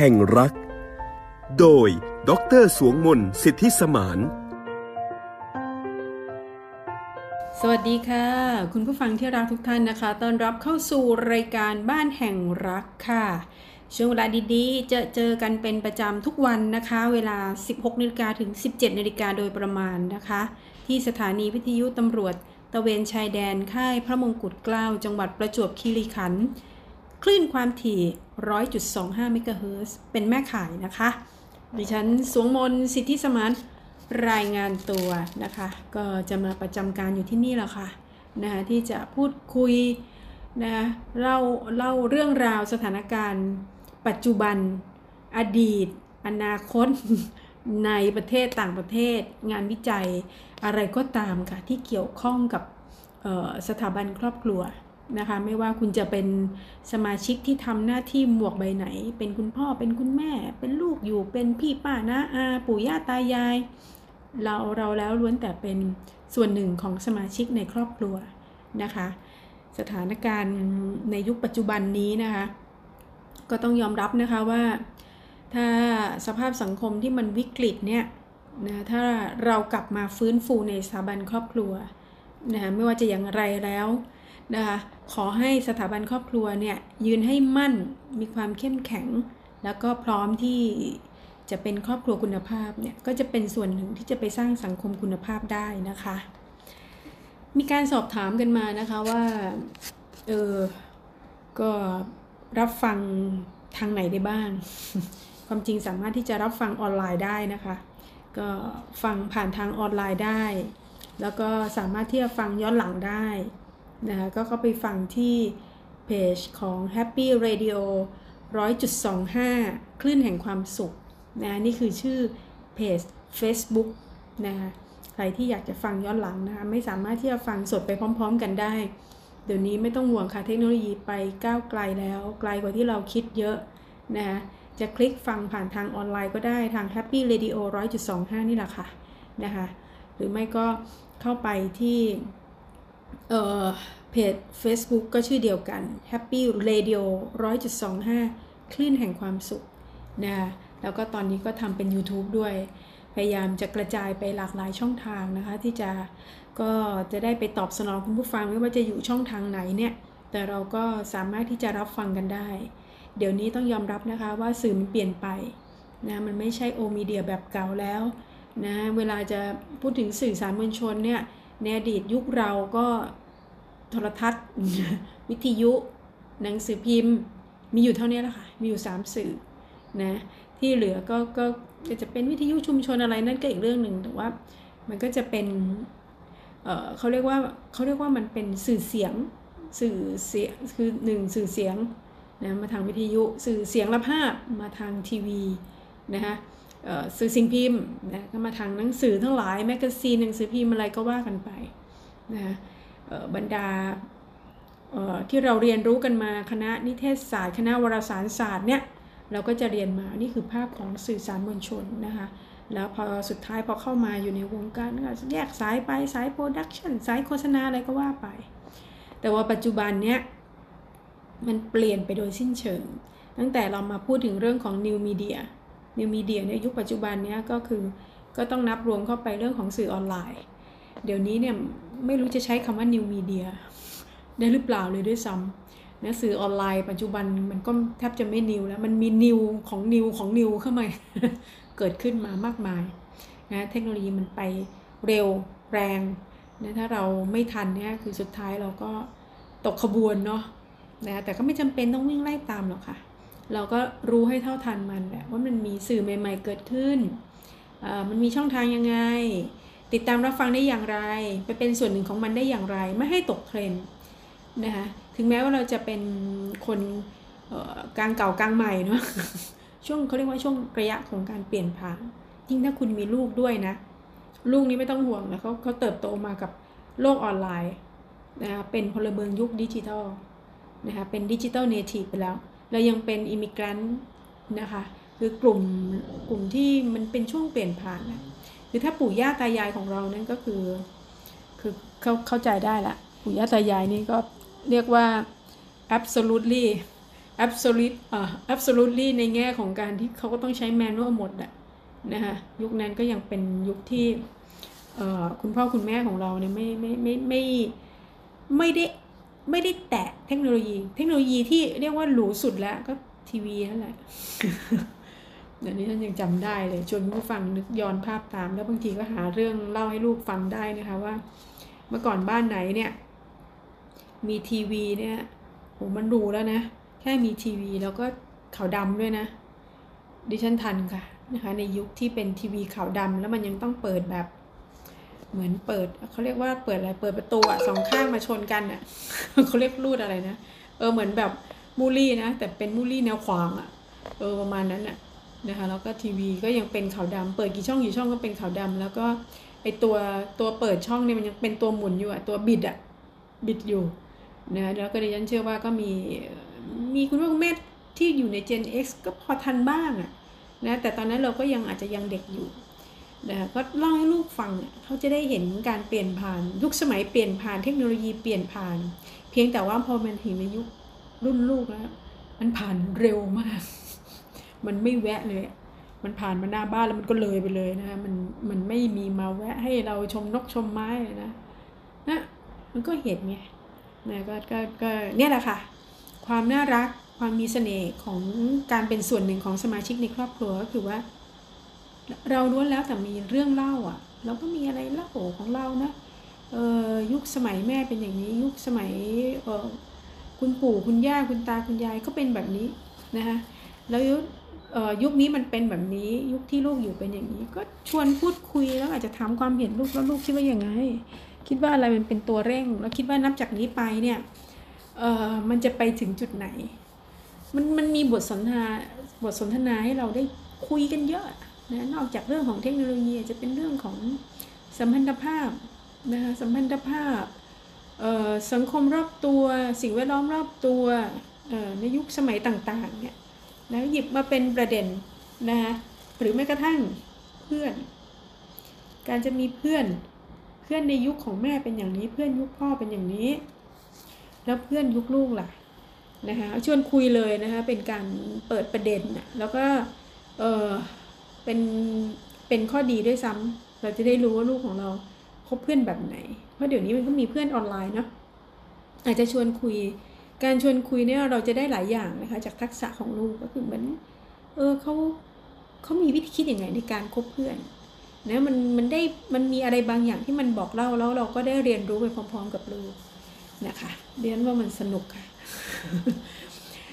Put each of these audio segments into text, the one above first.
แห่งรัก โดย ดรสวงมนสิทธิสมาน สวัสดีค่ะ คุณผู้ฟังที่รักทุกท่านนะคะ ต้อนรับเข้าสู่รายการบ้านแห่งรักค่ะ ช่วงเวลาดีๆ จะเจอกันเป็นประจำทุกวันนะคะ เวลา 16นาฬิกาถึง 17นาฬิกาโดยประมาณนะคะ ที่สถานีวิทยุตำรวจ ตะเวนชายแดนค่ายพระมงกุฎเกล้าจังหวัดประจวบคีรีขันธ์ คลื่นความถี่ 100.25 เมกะเฮิรตซ์เป็นแม่ข่ายนะคะ ดิฉันสวงมนสิทธิสมานรายงานตัวนะคะ ก็จะมาประจำการอยู่ที่นี่แหละค่ะนะคะที่จะพูดคุยนะเล่าเล่าเรื่องราวสถานการณ์ ปัจจุบัน อดีต อนาคต ในประเทศต่างประเทศ งานวิจัยอะไรก็ตามค่ะ ที่เกี่ยวข้องกับสถาบันครอบครัว นะคะไม่ว่าคุณจะเป็นสมาชิกที่ทำหน้าที่หมวกใบไหน เป็นคุณพ่อเป็นคุณแม่ เป็นลูกอยู่เป็นพี่ป้านะอาปู่ย่าตายาย เราเราแล้วล้วนแต่เป็นส่วนหนึ่งของสมาชิกในครอบครัวนะคะ สถานการณ์ในยุคปัจจุบันนี้นะคะ ก็ต้องยอมรับนะคะว่า ถ้าสภาพสังคมที่มันวิกฤตเนี่ยนะถ้าเรากลับมาฟื้นฟูในสถาบันครอบครัวนะคะไม่ว่าจะอย่างไรแล้ว นะคะขอให้สถาบันครอบครัวเนี่ยยืนให้มั่นมีความเข้มแข็ง แล้วก็พร้อมที่จะเป็นครอบครัวคุณภาพเนี่ยก็จะเป็นส่วนหนึ่งที่จะไปสร้างสังคมคุณภาพได้นะคะ มีการสอบถามกันมานะคะว่าเออก็รับฟังทางไหนได้บ้าง ความจริงสามารถที่จะรับฟังออนไลน์ได้นะคะ ก็ฟังผ่านทางออนไลน์ได้ แล้วก็สามารถที่จะฟังย้อนหลังได้ นะคะก็เข้าไปฟังที่เพจของ Happy Radio 100.25 คลื่นแห่งความสุขนะนี่คือชื่อเพจ Facebook นะคะใครที่อยากจะฟังย้อนหลังนะคะไม่สามารถที่จะฟังสดไปพร้อม ๆ กันได้ เดี๋ยวนี้ไม่ต้องห่วงค่ะเทคโนโลยีไปก้าวไกลแล้ว ไกลกว่าที่เราคิดเยอะนะคะจะคลิกฟังผ่านทางออนไลน์ก็ได้ทาง Happy Radio 100.25 นี่แหละค่ะนะคะหรือไม่ก็เข้าไปที่ เอ่อเพจ Facebook ก็ชื่อเดียวกัน Happy Radio 100.25 คลื่นแห่งความสุขนะคะแล้วก็ตอนนี้ก็ทำเป็น YouTube ด้วย พยายามจะกระจายไปหลากหลายช่องทางนะคะ ที่จะก็จะได้ไปตอบสนองคุณผู้ฟังไม่ว่าจะอยู่ช่องทางไหนเนี่ย แต่เราก็สามารถที่จะรับฟังกันได้ เดี๋ยวนี้ต้องยอมรับนะคะว่าสื่อมันเปลี่ยนไปนะมันไม่ใช่โอมีเดียแบบเก่าแล้วนะเวลาจะพูดถึงสื่อสารมวลชนเนี่ย ในอดีตยุคเราก็โทรทัศน์ วิทยุ หนังสือพิมพ์ มีอยู่เท่านี้แหละค่ะ มีอยู่ 3 สื่อนะที่เหลือก็ก็จะเป็นวิทยุชุมชนอะไรนั่นก็อีกเรื่องหนึ่งแต่ว่ามันก็จะเป็นเขาเรียกว่าเขาเรียกว่ามันเป็นสื่อเสียงสื่อเสียงคือหนึ่งสื่อเสียงนะมาทางวิทยุสื่อเสียงและภาพมาทางทีวีนะคะ สื่อสิ่งพิมพ์นะก็มาทางหนังสือทั้งหลาย magazine หนังสือพิมพ์อะไรก็ว่ากันไปนะบรรดาที่เราเรียนรู้กันมาคณะนิเทศศาสตร์ คณะวารสารศาสตร์เนี่ยเราก็จะเรียนมานี่คือภาพของสื่อสารมวลชนนะคะแล้วพอสุดท้ายพอเข้ามาอยู่ในวงการก็แยกสายไปสาย production สายโฆษณาอะไรก็ว่าไป แต่ว่าปัจจุบันเนี้ยมันเปลี่ยนไปโดยสิ้นเชิง ตั้งแต่เรามาพูดถึงเรื่องของ new media new media ในยุคปัจจุบันเนี้ยก็คือก็ต้องนับรวมเข้าไปเรื่องของสื่อออนไลน์ เดี๋ยวนี้เนี่ยไม่รู้จะใช้คำว่า new mediaได้หรือเปล่าเลยด้วยซ้ำนะสื่อออนไลน์ปัจจุบันมันก็แทบจะไม่นิวแล้ว มันมีนิวของนิวของนิวเข้ามาเกิดขึ้นมามากมายนะเทคโนโลยีมันไปเร็วแรงนะถ้าเราไม่ทันเนี่ยคือสุดท้ายเราก็ตกขบวนเนาะนะแต่ก็ไม่จำเป็นต้องวิ่งไล่ตามหรอกค่ะ เราก็รู้ให้เท่าทันมันแหละว่ามันมีสื่อใหม่ ๆ เกิดขึ้น มันมีช่องทางยังไง ติดตามรับฟังได้อย่างไร ไปเป็นส่วนหนึ่งของมันได้อย่างไร ไม่ให้ตกเทรนด์นะคะ ถึงแม้ว่าเราจะเป็นคนกลางเก่ากลางใหม่เนาะ ช่วงเขาเรียกว่าช่วงระยะของการเปลี่ยนผ่าน ยิ่งถ้าคุณมีลูกด้วยนะ ลูกนี้ไม่ต้องห่วงนะเขาเขาเติบโตมากับโลกออนไลน์นะคะเป็นพลเมืองยุคดิจิทัลนะคะ เป็น digital native ไปแล้ว เรายังเป็น immigrant นะคะคือกลุ่มกลุ่มที่มันเป็นช่วงเปลี่ยนผ่านนะคือถ้าปู่ย่าตายายของเรานั่นก็คือคือเขาเข้าใจได้ละปู่ย่าตายายนี่ก็เรียกว่า absolutely absolute อ่า absolutely ในแง่ของการที่เขาก็ต้องใช้แมนนวลหมดอะนะคะยุคนั้นก็ยังเป็นยุคที่คุณพ่อคุณแม่ของเราเนี่ยไม่ไม่ไม่ไม่ไม่ได้ ไม่ได้แตะเทคโนโลยี เทคโนโลยีที่เรียกว่าหรูสุดแล้วก็ทีวีนั่นแหละเดี๋ยวนี้ท่านยังจำได้เลยชวนผู้ฟังนึกย้อนภาพตาม แล้วบางทีก็หาเรื่องเล่าให้ลูกฟังได้นะคะว่า เมื่อก่อนบ้านไหนเนี่ย มีทีวีเนี่ยโหมันดูแล้วนะ แค่มีทีวีแล้วก็ขาวดำด้วยนะ ดิฉันทันค่ะนะคะในยุคที่เป็นทีวีขาวดำแล้วมันยังต้องเปิดแบบ เหมือนเปิดเขาเรียกว่าเปิดอะไรเปิดประตูอะสองข้างมาชนกันอะเขาเรียกรูดอะไรนะเออเหมือนแบบมูลี่นะแต่เป็นมูลี่แนวขวางอะเออประมาณนั้นอะนะคะแล้วก็ทีวีก็ยังเป็นขาวดำเปิดกี่ช่องกี่ช่องก็เป็นขาวดำแล้วก็ไอตัวตัวเปิดช่องเนี่ยมันยังเป็นตัวหมุนอยู่อะตัวบิดอะบิดอยู่นะแล้วก็ดิฉันเชื่อว่าก็มีมีคุณพ่อคุณแม่ที่อยู่ใน Gen X ก็พอทันบ้างอะนะแต่ตอนนั้นเราก็ยังอาจจะยังเด็กอยู่ นะก็เล่าให้ลูกฟังเขาจะได้เห็นการเปลี่ยนผ่านยุคสมัยเปลี่ยนผ่านเทคโนโลยีเปลี่ยนผ่าน เพียงแต่ว่าพอมันถึงในยุครุ่นลูกแล้วมันผ่านเร็วมาก มันไม่แวะเลย มันผ่านมาหน้าบ้านแล้วมันก็เลยไปเลยนะคะมันมันไม่มีมาแวะให้เราชมนกชมไม้เลยนะนะมันก็เห็นไงนะก็ก็ก็เนี่ยแหละค่ะ ความน่ารักความมีเสน่ห์ของการเป็นส่วนหนึ่งของสมาชิกในครอบครัวก็คือว่า เราล้วนแล้วแต่มีเรื่องเล่าอะ เราก็มีอะไรเล่าของเรานะเออยุคสมัยแม่เป็นอย่างนี้ ยุคสมัยเออคุณปู่คุณย่าคุณตาคุณยายก็เป็นแบบนี้นะคะแล้วยุคเออยุคนี้มันเป็นแบบนี้ยุคที่ลูกอยู่เป็นอย่างนี้ ก็ชวนพูดคุยแล้วอาจจะถามความเห็นลูกแล้วลูกคิดว่าอย่างไง คิดว่าอะไรมันเป็นตัวเร่ง แล้วคิดว่านับจากนี้ไปเนี่ยเออมันจะไปถึงจุดไหน มันมันมีบทสนทนาบทสนทนาให้เราได้คุยกันเยอะ นะนอกจากเรื่องของเทคโนโลยีจะเป็นเรื่องของสัมพันธภาพนะคะสัมพันธภาพสังคมรอบตัว สิ่งแวดล้อมรอบตัวในยุคสมัยต่างๆเนี่ยแล้วหยิบมาเป็นประเด็นนะคะหรือแม้กระทั่งเพื่อน การจะมีเพื่อนเพื่อนในยุคของแม่เป็นอย่างนี้ เพื่อนยุคพ่อเป็นอย่างนี้ แล้วเพื่อนยุคลูกล่ะนะคะชวนคุยเลยนะคะเป็นการเปิดประเด็นนะแล้วก็เออ เป็นเป็นข้อดีด้วยซ้ำเราจะได้รู้ว่าลูกของเราคบเพื่อนแบบไหน เพราะเดี๋ยวนี้มันก็มีเพื่อนออนไลน์เนาะอาจจะชวนคุย การชวนคุยเนี่ยเราจะได้หลายอย่างนะคะ จากทักษะของลูกก็คือเหมือนเออเขาเขามีวิธีคิดยังไงในการคบเพื่อนนะมันมันได้มันมีอะไรบางอย่างที่มันบอกเล่าแล้วเราก็ได้เรียนรู้ไปพร้อม ๆ กับลูกนะคะเรียนว่ามันสนุกค่ะ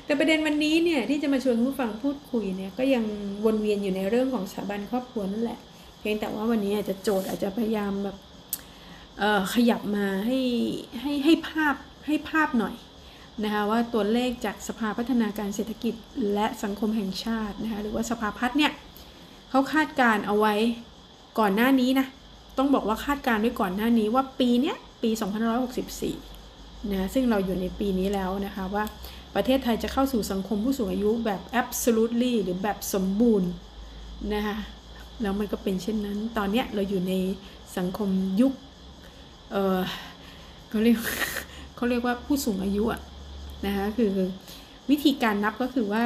แต่ประเด็นวันนี้เนี่ยที่จะมาชวนผู้ฟังพูดคุยเนี่ยก็ยังวนเวียนอยู่ในเรื่องของสถาบันครอบครัวนั่นแหละ เพียงแต่ว่าวันนี้อาจจะโจทย์อาจจะพยายามแบบขยับมาให้ให้ให้ภาพให้ภาพหน่อยนะคะว่าตัวเลขจากสภาพัฒนาการเศรษฐกิจและสังคมแห่งชาตินะคะหรือว่าสภาพัฒน์เนี่ยเขาคาดการเอาไว้ก่อนหน้านี้นะต้องบอกว่าคาดการด้วยก่อนหน้านี้ว่าปีเนี้ยปี 2564นะซึ่งเราอยู่ในปีนี้แล้วนะคะว่า ประเทศไทยจะเข้าสู่สังคมผู้สูงอายุแบบ absolutely หรือแบบสมบูรณ์นะคะแล้วมันก็เป็นเช่นนั้น ตอนเนี้ยเราอยู่ในสังคมยุค เออเขาเรียกเขาเรียกว่าผู้สูงอายุอะนะคะคือวิธีการนับก็คือว่า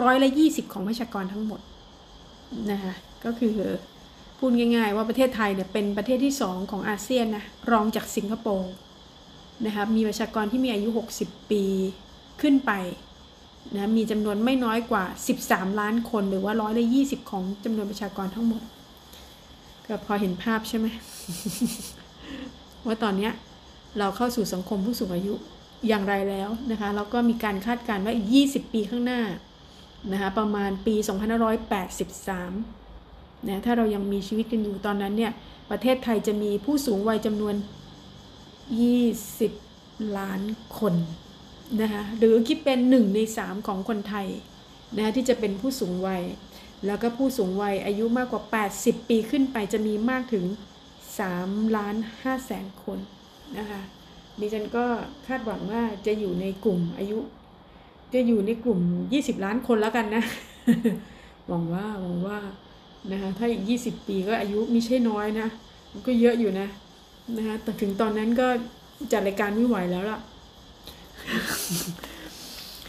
ร้อยละยี่สิบของประชากรทั้งหมดนะคะก็คือพูดง่ายๆว่าประเทศไทยเนี่ยเป็นประเทศที่สองของอาเซียนนะรองจากสิงคโปร์ นะคะมีประชากรที่มีอายุ 60 ปีขึ้นไปนะมีจำนวนไม่น้อยกว่า 13 ล้านคนหรือว่าร้อยละ20 ของจำนวนประชากรทั้งหมด ก็พอเห็นภาพใช่ไหมว่าตอนนี้เราเข้าสู่สังคมผู้สูงอายุอย่างไรแล้วนะคะแล้วก็มีการคาดการณ์ว่าอีก 20 ปีข้างหน้านะคะประมาณปี 2583นะถ้าเรายังมีชีวิตกันอยู่ตอนนั้นเนี่ยประเทศไทยจะมีผู้สูงวัยจำนวน 20 ล้านคนนะคะหรือคิดเป็น1ใน3ของคนไทยนะคะที่จะเป็นผู้สูงวัย แล้วก็ผู้สูงวัยอายุมากกว่า 80 ปีขึ้นไปจะมีมากถึง3ล้าน5แสนคนนะคะดิฉันก็คาดหวังว่าจะอยู่ในกลุ่มอายุ จะอยู่ในกลุ่ม 20 ล้านคนแล้วกันนะหวังว่าหวังว่านะคะถ้าอีก 20 ปีก็อายุไม่ใช่น้อยนะ มันก็เยอะอยู่นะ นะคะแต่ถึงตอนนั้นก็จัดรายการไม่ไหวแล้วล่ะ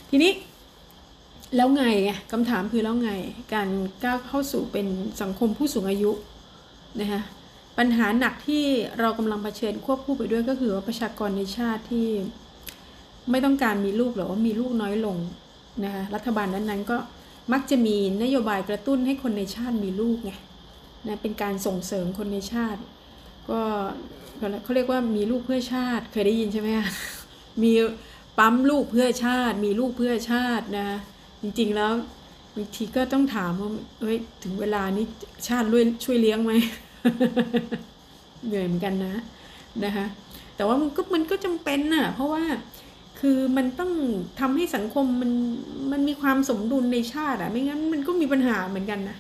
ทีนี้แล้วไงไงคำถามคือแล้วไง การก้าวเข้าสู่เป็นสังคมผู้สูงอายุนะคะปัญหาหนักที่เรากำลังเผชิญควบคู่ไปด้วยก็คือว่าประชากรในชาติที่ไม่ต้องการมีลูกหรือว่ามีลูกน้อยลงนะคะรัฐบาลนั้นๆก็มักจะมีนโยบายกระตุ้นให้คนในชาติมีลูกไงนะเป็นการส่งเสริมคนในชาติ ก็ เขาเรียกว่ามีลูกเพื่อชาติ เคยได้ยินใช่ไหมมีปั๊มลูกเพื่อชาติ มีลูกเพื่อชาตินะจริงๆแล้วบางทีก็ต้องถามว่าเอ้ยถึงเวลานี้ชาติช่วยช่วยเลี้ยงไหมเหนื่อยเหมือนกันนะนะคะแต่ว่ามันก็มันก็จำเป็นน่ะเพราะว่าคือมันต้องทำให้สังคมมันมันมีความสมดุลในชาติอะไม่งั้นมันก็มีปัญหาเหมือนกันนะ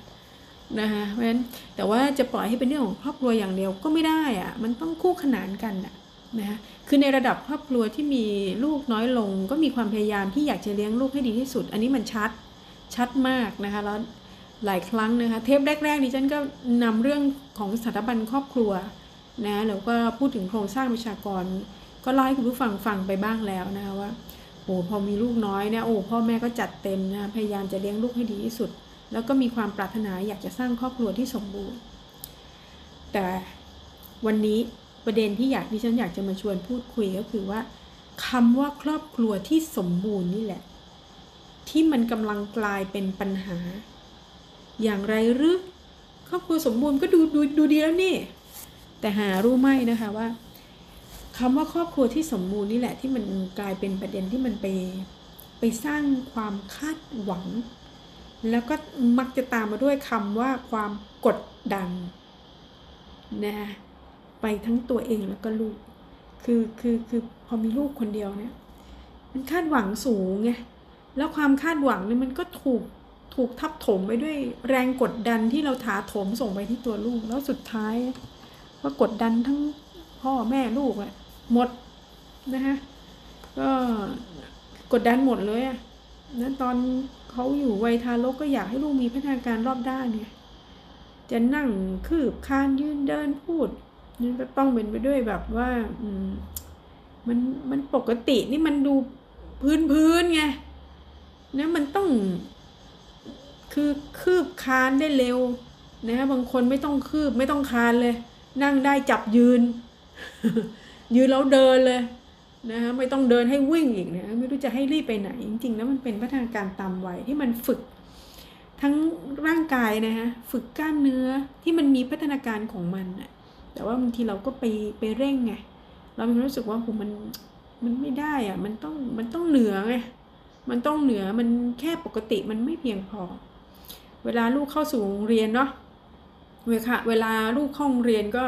นะคะเพราะฉะนั้นแต่ว่าจะปล่อยให้เป็นเรื่องของครอบครัวอย่างเดียวก็ไม่ได้อะมันต้องคู่ขนานกันอะนะคะคือในระดับครอบครัวที่มีลูกน้อยลง ก็มีความพยายามที่อยากจะเลี้ยงลูกให้ดีที่สุด อันนี้มันชัดชัดมากนะคะแล้วหลายครั้งนะคะเทปแรกๆดิฉันก็นำเรื่องของสถาบันครอบครัวนะแล้วก็พูดถึงโครงสร้างประชากร ก็เล่าให้คุณผู้ฟังฟังไปบ้างแล้วนะคะว่าโอ้พอมีลูกน้อยเนี่ยโอ้พ่อแม่ก็จัดเต็มนะพยายามจะเลี้ยงลูกให้ดีที่สุด แล้วก็มีความปรารถนาอยากจะสร้างครอบครัวที่สมบูรณ์ แต่วันนี้ประเด็นที่อยากที่ฉันอยากจะมาชวนพูดคุยก็คือว่าคำว่าครอบครัวที่สมบูรณ์นี่แหละ ที่มันกำลังกลายเป็นปัญหา อย่างไรหรือครอบครัวสมบูรณ์ก็ดูดูดูดีแล้วนี่ แต่หารู้ไหมนะคะว่าคำว่าครอบครัวที่สมบูรณ์นี่แหละที่มันกลายเป็นประเด็นที่มันไปไปสร้างความคาดหวัง แล้วก็มักจะตามมาด้วยคำว่าความกดดันนะไปทั้งตัวเองแล้วก็ลูก คือคือคือพอมีลูกคนเดียวเนี่ย มันคาดหวังสูงไงแล้วความคาดหวังเนี่ยมันก็ถูกถูกทับถมไปด้วยแรงกดดันที่เราถาถมส่งไปที่ตัวลูก แล้วสุดท้ายว่ากดดันทั้งพ่อแม่ลูกอะหมดนะคะก็กดดันหมดเลยอะนั้นตอน เขาอยู่วัยทารกก็อยากให้ลูกมีพัฒนาการรอบด้านเนี่ย จะนั่งคืบคานยืนเดินพูดนี่ก็ต้องเป็นไปด้วยแบบว่า อืม มันมันปกตินี่มันดูพื้นพื้นไงนะมันต้อง คือคืบคานได้เร็ว นะบางคนไม่ต้องคืบไม่ต้องคานเลย นั่งได้จับยืน ยืนแล้วเดินเลย นะคะไม่ต้องเดินให้วิ่งอีกนะไม่รู้จะให้รีบไปไหน จริงๆ แล้วมันเป็นพัฒนาการตามวัยที่มันฝึก ทั้งร่างกายนะคะฝึกกล้ามเนื้อที่มันมีพัฒนาการของมันนะแต่ว่าบางทีเราก็ไปไปเร่งไงเรามีรู้สึกว่าโหมันมันไม่ได้อะมันต้องมันต้องเหนือไงมันต้องเหนือมันแค่ปกติมันไม่เพียงพอ เวลาลูกเข้าสู่โรงเรียนเนาะเวลาเวลาลูกเข้าโรงเรียนก็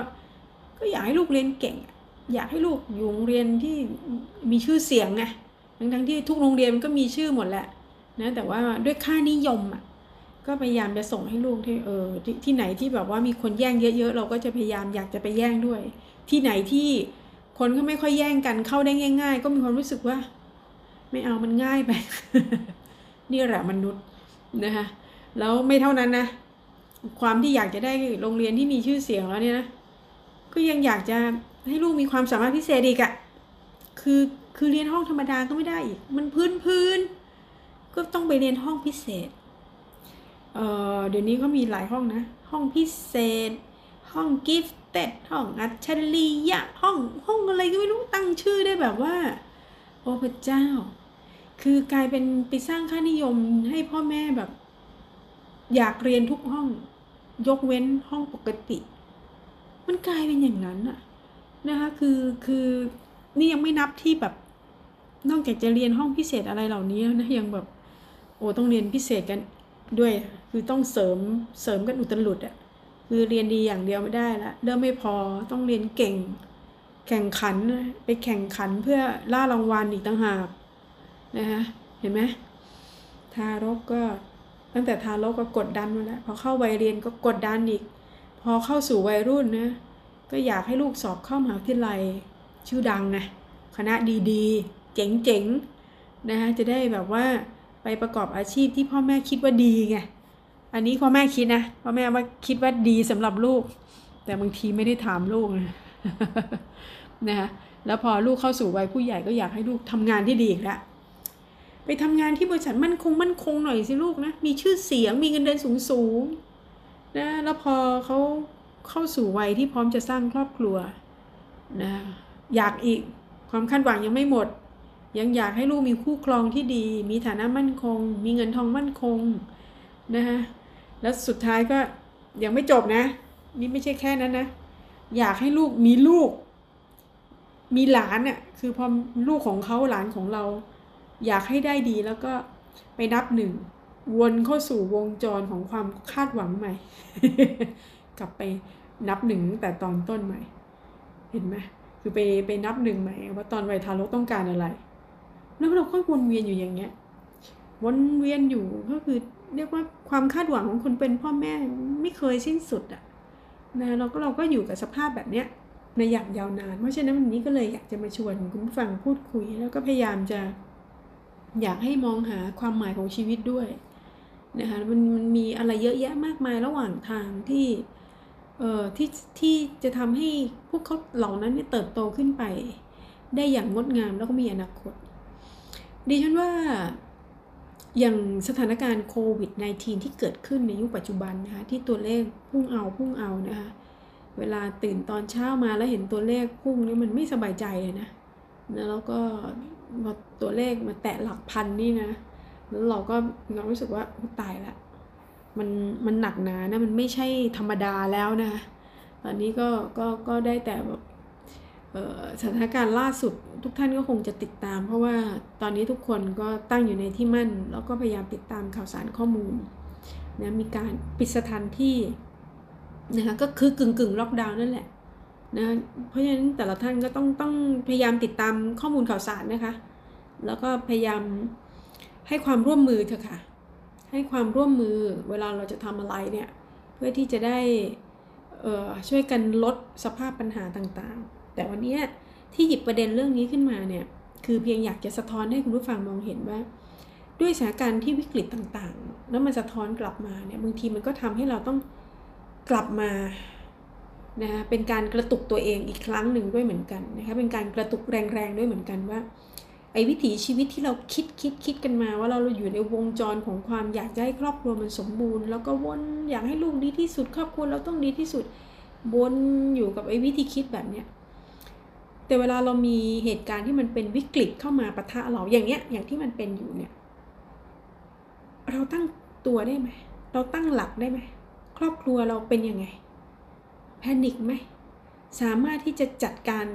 ก็อยากให้ลูกเรียนเก่งอ อยากให้ลูกอยู่โรงเรียนที่มีชื่อเสียงไงทั้งทั้งที่ทุกโรงเรียนมันก็มีชื่อหมดแหละนะแต่ว่าด้วยค่านิยมอะก็พยายามจะส่งให้ลูกที่เออทที่ไหนที่แบบว่ามีคนแย่งเยอะๆ เราก็จะพยายามอยากจะไปแย่งด้วย ที่ไหนที่คนก็ไม่ค่อยแย่งกันเข้าได้ง่าย ๆ ก็มีความรู้สึกว่า ไม่เอามันง่ายไป นี่แหละมนุษย์นะคะแล้วไม่เท่านั้นนะ ความที่อยากจะได้โรงเรียนที่มีชื่อเสียงแล้วเนี่ยนะก็ยังอยากจะ ให้ลูกมีความสามารถพิเศษอีกอะคือคือเรียนห้องธรรมดาก็ไม่ได้อีก มันพื้นพื้นก็ต้องไปเรียนห้องพิเศษ เอ่อเดี๋ยวนี้ก็มีหลายห้องนะ ห้องพิเศษ ห้องกิฟต์เต็ดห้องอัจฉริยะห้องห้องอะไรก็ไม่รู้ตั้งชื่อได้แบบว่า โอ้พระเจ้า คือกลายเป็นไปสร้างค่านิยมให้พ่อแม่แบบ อยากเรียนทุกห้อง ยกเว้นห้องปกติ มันกลายเป็นอย่างนั้นอะ นะคะคือคือนี่ยังไม่นับที่แบบนอกจากจะเรียนห้องพิเศษอะไรเหล่านี้นะยังแบบโอ้ต้องเรียนพิเศษกันด้วย คือต้องเสริมเสริมกันอุตลุดอะคือเรียนดีอย่างเดียวไม่ได้ละเริ่มไม่พอต้องเรียนเก่ง แข่งขันไปแข่งขันเพื่อล่ารางวัลอีกต่างหากนะคะเห็นไหมทารกก็ตั้งแต่ทารกก็กดดันมาแล้วพอเข้าวัยเรียนก็กดดันอีก พอเข้าสู่วัยรุ่นนะ ก็อยากให้ลูกสอบเข้ามหาวิทยาลัยชื่อดังไงคณะดีๆ เจ๋งๆนะคะจะได้แบบว่าไปประกอบอาชีพที่พ่อแม่คิดว่าดีไงอันนี้พ่อแม่คิดนะพ่อแม่ว่าคิดว่าดีสำหรับลูก แต่บางทีไม่ได้ถามลูกนะนะคะแล้วพอลูกเข้าสู่วัยผู้ใหญ่ก็อยากให้ลูกทำงานที่ดีอีกแล้วไปทำงานที่บริษัทมั่นคงมั่นคงหน่อยสิลูกนะมีชื่อเสียงมีเงินเดือนสูงสูงๆนะแล้วพอเขา เข้าสู่วัยที่พร้อมจะสร้างครอบครัวนะอยากอีกความคาดหวังยังไม่หมด ยังอยากให้ลูกมีคู่ครองที่ดี มีฐานะมั่นคง มีเงินทองมั่นคงนะคะแล้วสุดท้ายก็ยังไม่จบนะ นี่ไม่ใช่แค่นั้นนะ อยากให้ลูกมีลูก มีหลานน่ะคือพอลูกของเขาหลานของเรา อยากให้ได้ดีแล้วก็ไปนับหนึ่งวนเข้าสู่วงจรของความคาดหวังใหม่ กลับไป นับหนึ่งแต่ตอนต้นใหม่ เห็นไหมคือไปไปนับหนึ่งใหม่ว่าตอนวัยทารกต้องการอะไร แล้วเราก็วนเวียนอยู่อย่างเงี้ยวนเวียนอยู่ก็คือเรียกว่าความคาดหวังของคนเป็นพ่อแม่ไม่เคยสิ้นสุดอะนะเราก็เราก็อยู่กับสภาพแบบเนี้ยในอย่างยาวนาน เพราะฉะนั้นวันนี้ก็เลยอยากจะมาชวนคุณผู้ฟังพูดคุย แล้วก็พยายามจะอยากให้มองหาความหมายของชีวิตด้วยนะคะมันมันมีอะไรเยอะแยะมากมายระหว่างทางที่ เอ่อที่ที่จะทำให้พวกเขาเหล่านั้นเนี่ยเติบโตขึ้นไป ได้อย่างงดงามแล้วก็มีอนาคต ดิฉันว่าอย่างสถานการณ์โควิด -19 ที่เกิดขึ้นในยุคปัจจุบันนะคะที่ตัวเลขพุ่งเอาพุ่งเอานะคะเวลาตื่นตอนเช้ามาแล้วเห็นตัวเลขพุ่งนี่มันไม่สบายใจเลยนะนะแล้วก็พอตัวเลขมาแตะหลักพันนี่นะแล้วเราก็เรารู้สึกว่าตายละ มันมันหนักหนานะมันไม่ใช่ธรรมดาแล้วนะตอนนี้ก็ก็ก็ได้แต่แบบสถานการณ์ล่าสุดทุกท่านก็คงจะติดตาม เพราะว่าตอนนี้ทุกคนก็ตั้งอยู่ในที่มั่น แล้วก็พยายามติดตามข่าวสารข้อมูลนะมีการปิดสถานที่นะคะก็คือกึ่งกึ่งล็อกดาวน์นั่นแหละนะเพราะฉะนั้นแต่ละท่านก็ต้องต้องพยายามติดตามข้อมูลข่าวสารนะคะ แล้วก็พยายามให้ความร่วมมือเถอะค่ะ ให้ความร่วมมือเวลาเราจะทำอะไรเนี่ยเพื่อที่จะได้ช่วยกันลดสภาพปัญหาต่างๆ แต่วันนี้ที่หยิบประเด็นเรื่องนี้ขึ้นมาเนี่ยคือเพียงอยากจะสะท้อนให้คุณผู้ฟังมองเห็นว่า ด้วยสถานการณ์ที่วิกฤตต่างๆ แล้วมันสะท้อนกลับมาเนี่ยบางทีมันก็ทำให้เราต้องกลับมานะเป็นการกระตุกตัวเองอีกครั้งหนึ่งด้วยเหมือนกันนะคะเป็นการกระตุกแรงๆด้วยเหมือนกันว่า อ้วิถีชีวิตที่เราคิดคิดคิดกันมา ว่าเราอยู่ในวงจรของความอยากให้ครอบครัวมันสมบูรณ์ แล้วก็วนอยากให้ลูกดีที่สุด ครอบครัวเราต้องดีที่สุดวนอยู่กับไอ้วิธีคิดแบบเนี้ยแต่เวลาเรามีเหตุการณ์ที่มันเป็นวิกฤตเข้ามาปะทะเราอย่างเนี้ยอย่างที่มันเป็นอยู่เนี่ย เราตั้งตัวได้ไหมเราตั้งหลักได้ไหมครอบครัวเราเป็นยังไง แพนิคไหมสามารถที่จะจัดการ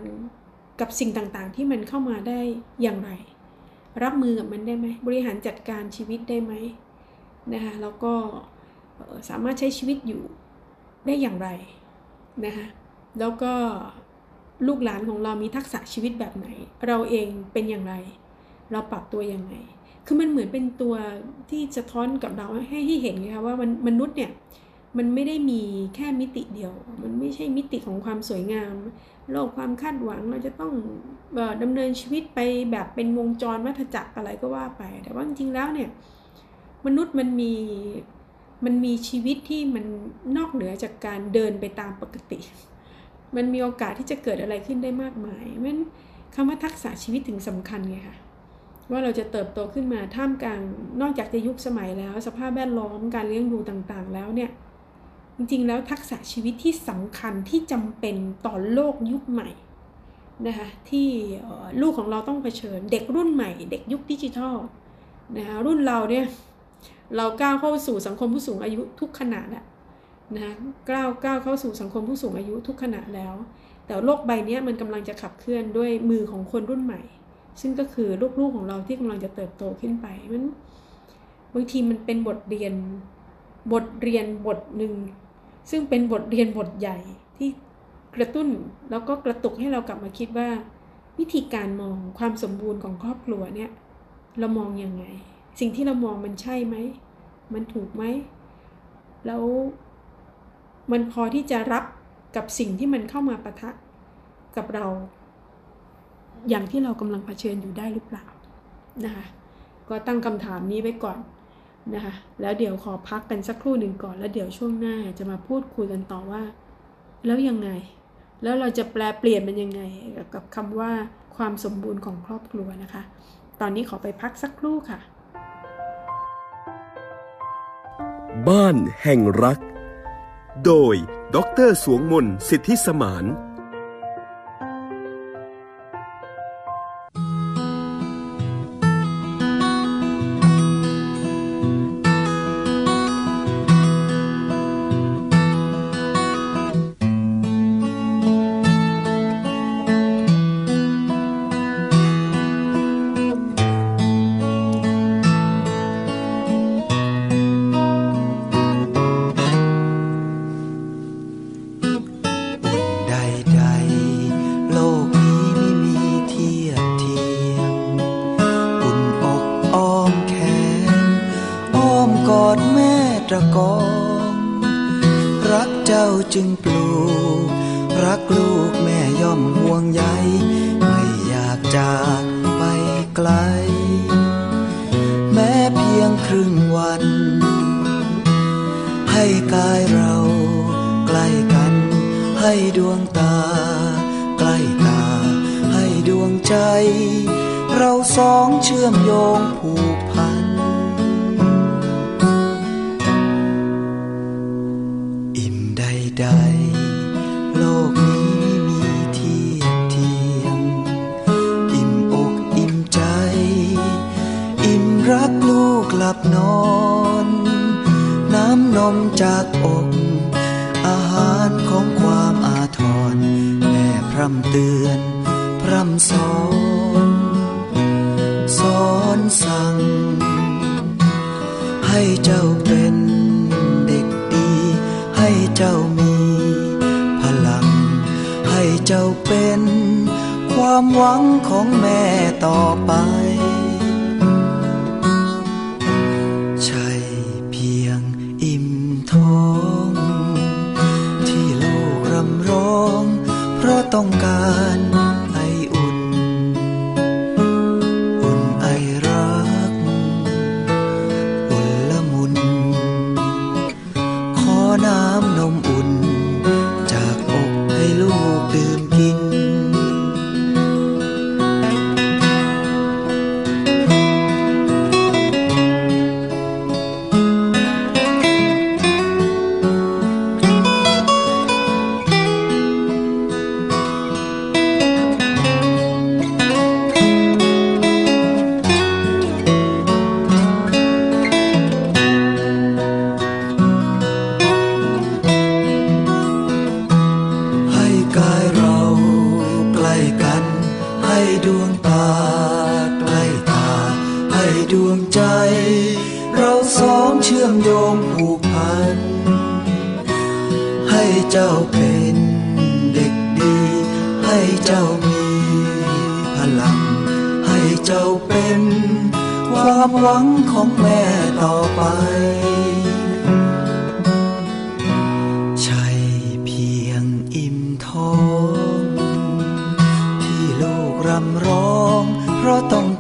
กับสิ่งต่างๆ ที่มันเข้ามาได้อย่างไร รับมือกับมันได้ไหม บริหารจัดการชีวิตได้ไหมนะคะแล้วก็สามารถใช้ชีวิตอยู่ได้อย่างไรนะคะแล้วก็ลูกหลานของเรามีทักษะชีวิตแบบไหน เราเองเป็นอย่างไร เราปรับตัวยังไง คือมันเหมือนเป็นตัวที่สะท้อนกับเราให้ให้เห็นไงคะว่ามนุษย์เนี่ย มันไม่ได้มีแค่มิติเดียว มันไม่ใช่มิติของความสวยงาม โลกความคาดหวังเราจะต้องดำเนินชีวิตไปแบบเป็นวงจรวัฏจักรอะไรก็ว่าไป แต่ว่าจริงๆแล้วเนี่ยมนุษย์มันมีมันมีชีวิตที่มันนอกเหนือจากการเดินไปตามปกติ มันมีโอกาสที่จะเกิดอะไรขึ้นได้มากมายมันคำว่าทักษะชีวิตถึงสำคัญไงคะว่าเราจะเติบโตขึ้นมาท่ามกลางนอกจากจะยุคสมัยแล้ว สภาพแวดล้อมการเลี้ยงดูต่างๆ แล้วเนี่ย จริงๆ แล้วทักษะชีวิตที่สำคัญที่จำเป็นต่อโลกยุคใหม่นะคะที่ลูกของเราต้องเผชิญเด็กรุ่นใหม่ เด็กยุคดิจิทัลนะคะรุ่นเราเนี่ยเราก้าวเข้าสู่สังคมผู้สูงอายุทุกขณะแล้วนะก้าวก้าวเข้าสู่สังคมผู้สูงอายุทุกขณะแล้ว แต่โลกใบนี้มันกำลังจะขับเคลื่อนด้วยมือของคนรุ่นใหม่ ซึ่งก็คือลูกๆของเราที่กำลังจะเติบโตขึ้นไปมันบางทีมันเป็นบทเรียนบทเรียนบทหนึ่ง ซึ่งเป็นบทเรียนบทใหญ่ที่กระตุ้นแล้วก็กระตุกให้เรากลับมาคิดว่า วิธีการมองความสมบูรณ์ของครอบครัวเนี่ยเรามองอยังไง สิ่งที่เรามองมันใช่ไหม มันถูกไหม แล้วมันพอที่จะรับกับสิ่งที่มันเข้ามาปะทะกับเรา อย่างที่เรากำลังเผชิญอยู่ได้หรือเปล่านะคะก็ตั้งคำถามนี้ไว้ก่อน นะคะ แล้วเดี๋ยวขอพักกันสักครู่หนึ่งก่อน แล้วเดี๋ยวช่วงหน้าจะมาพูดคุยกันต่อว่า แล้วยังไง แล้วเราจะแปลเปลี่ยนมันยังไงกับคำว่าความสมบูรณ์ของครอบครัวนะคะ ตอนนี้ขอไปพักสักครู่ค่ะ บ้านแห่งรัก โดย ดร สวงมนสิทธิสมาน ม่ตระกอง รักเจ้าจึงปล ให้เจ้ามี พลัง ให้เจ้าเป็น ความหวังของแม่ต่อไป ใช่เพียงอิ่มท้อง ที่ลูกรำร้อง เพราะต้องการ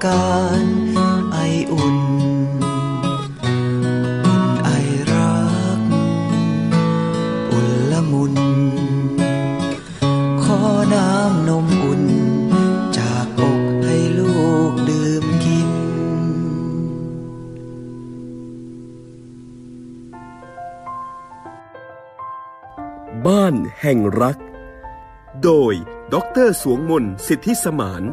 การไออุ่น อุ่นไอรัก อุ่นละมุน ขอน้ำนมอุ่น จากอกให้ลูกดื่มกิน บ้านแห่งรัก โดย ดร สวงมนสิทธิสมาน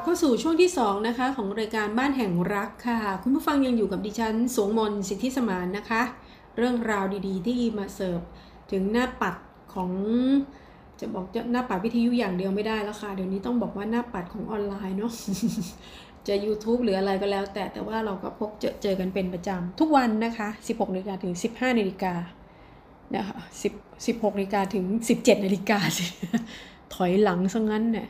บเข้าสู่ช่วงที่ 2 นะคะ ของรายการบ้านแห่งรักค่ะ คุณผู้ฟังยังอยู่กับดิฉันสวงมนสิทธิสมานนะคะ เรื่องราวดีๆ ที่มาเสิร์ฟถึงหน้าปัดของจะบอกจะหน้าปัดวิทยุอย่างเดียวไม่ได้แล้วค่ะ เดี๋ยวนี้ต้องบอกว่าหน้าปัดของออนไลน์เนาะจะ YouTube หรืออะไรก็แล้ว แต่แต่ว่าเราก็พบเจอเจอกันเป็นประจำทุกวันนะคะ 16นาฬิกาถึง 15นาฬิกานะคะ10 16นาฬิกาถึง 17นาฬิกาสิถอยหลังซะงั้นเนี่ย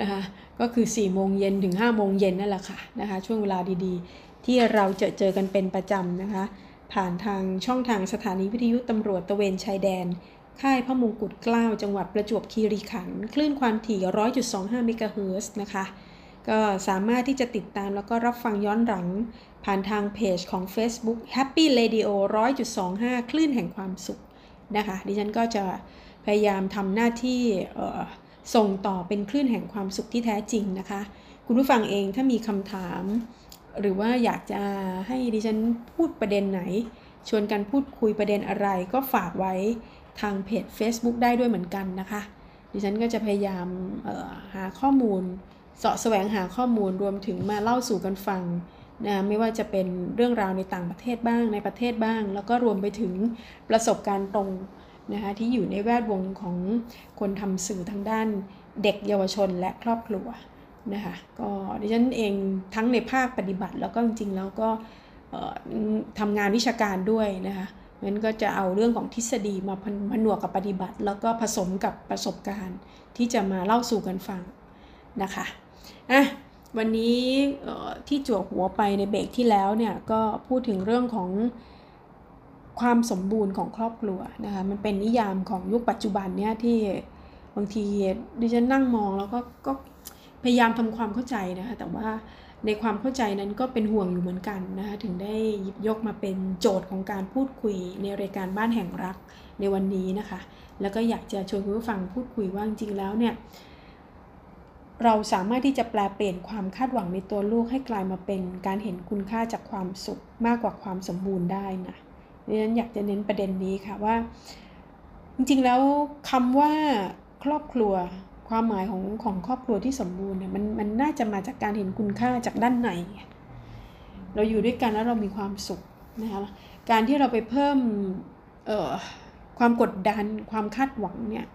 นะคะก็คือ4โมงเย็นถึง5โมงเย็นนั่นแหละค่ะนะคะช่วงเวลาดีๆ ที่เราจอเจอกันเป็นประจำนะคะ ผ่านทางช่องทางสถานีวิทยุตำรวจตะเวนชายแดน ค่ายพระมงกุฎเกล้าจังหวัดประจวบคีรีขันธ์คลื่นความถี่ 100.25 เมกะเฮิรตซ์นะคะก็สามารถที่จะติดตามแล้วก็รับฟังย้อนหลัง ผ่านทางเพจของ Facebook Happy Radio 100.25 คลื่นแห่งความสุขนะคะ ดิฉันก็จะพยายามทำหน้าที่ ส่งต่อเป็นคลื่นแห่งความสุขที่แท้จริงนะคะ คุณผู้ฟังเองถ้ามีคำถาม หรือว่าอยากจะให้ดิฉันพูดประเด็นไหน ชวนกันพูดคุยประเด็นอะไร ก็ฝากไว้ทางเพจ Facebook ได้ด้วยเหมือนกันนะคะ ดิฉันก็จะพยายามหาข้อมูลเสาะแสวงหาข้อมูลรวมถึงมาเล่าสู่กันฟังนะไม่ว่าจะเป็นเรื่องราวในต่างประเทศบ้างในประเทศบ้าง แล้วก็รวมไปถึงประสบการณ์ตรง นะคะที่อยู่ในแวดวงของคนทำสื่อทางด้านเด็กเยาวชนและครอบครัวนะคะก็ดิฉันเองทั้งในภาคปฏิบัติแล้วก็จริงๆแล้วก็ทำงานวิชาการด้วยนะคะงั้นก็จะเอาเรื่องของทฤษฎีมาผนวกกับปฏิบัติ แล้วก็ผสมกับประสบการณ์ที่จะมาเล่าสู่กันฟังนะคะอะวันนี้ที่จั่วหัวไปในเบรกที่แล้วเนี่ยก็พูดถึงเรื่องของ ความสมบูรณ์ของครอบครัวนะคะมันเป็นนิยามของยุคปัจจุบันเนี่ยที่บางทีดิฉันนั่งมองแล้วก็ก็พยายามทำความเข้าใจนะคะแต่ว่าในความเข้าใจนั้นก็เป็นห่วงอยู่เหมือนกันนะคะถึงได้หยิบยกมาเป็นโจทย์ของการพูดคุยในรายการบ้านแห่งรักในวันนี้นะคะ แล้วก็อยากจะชวนคุณผู้ฟังพูดคุยว่าจริงๆแล้วเนี่ยเราสามารถที่จะแปลเปลี่ยนความคาดหวังในตัวลูกให้กลายมาเป็นการเห็นคุณค่าจากความสุขมากกว่าความสมบูรณ์ได้นะ ดังนั้นอยากจะเน้นประเด็นนี้ค่ะว่า จริงๆแล้วคำว่าครอบครัวความหมายของของครอบครัวที่สมบูรณ์เนี่ยมันมันน่าจะมาจากการเห็นคุณค่าจากด้านใน เราอยู่ด้วยกันแล้วเรามีความสุขนะคะการที่เราไปเพิ่มเอ่อความกดดันความคาดหวังเนี่ย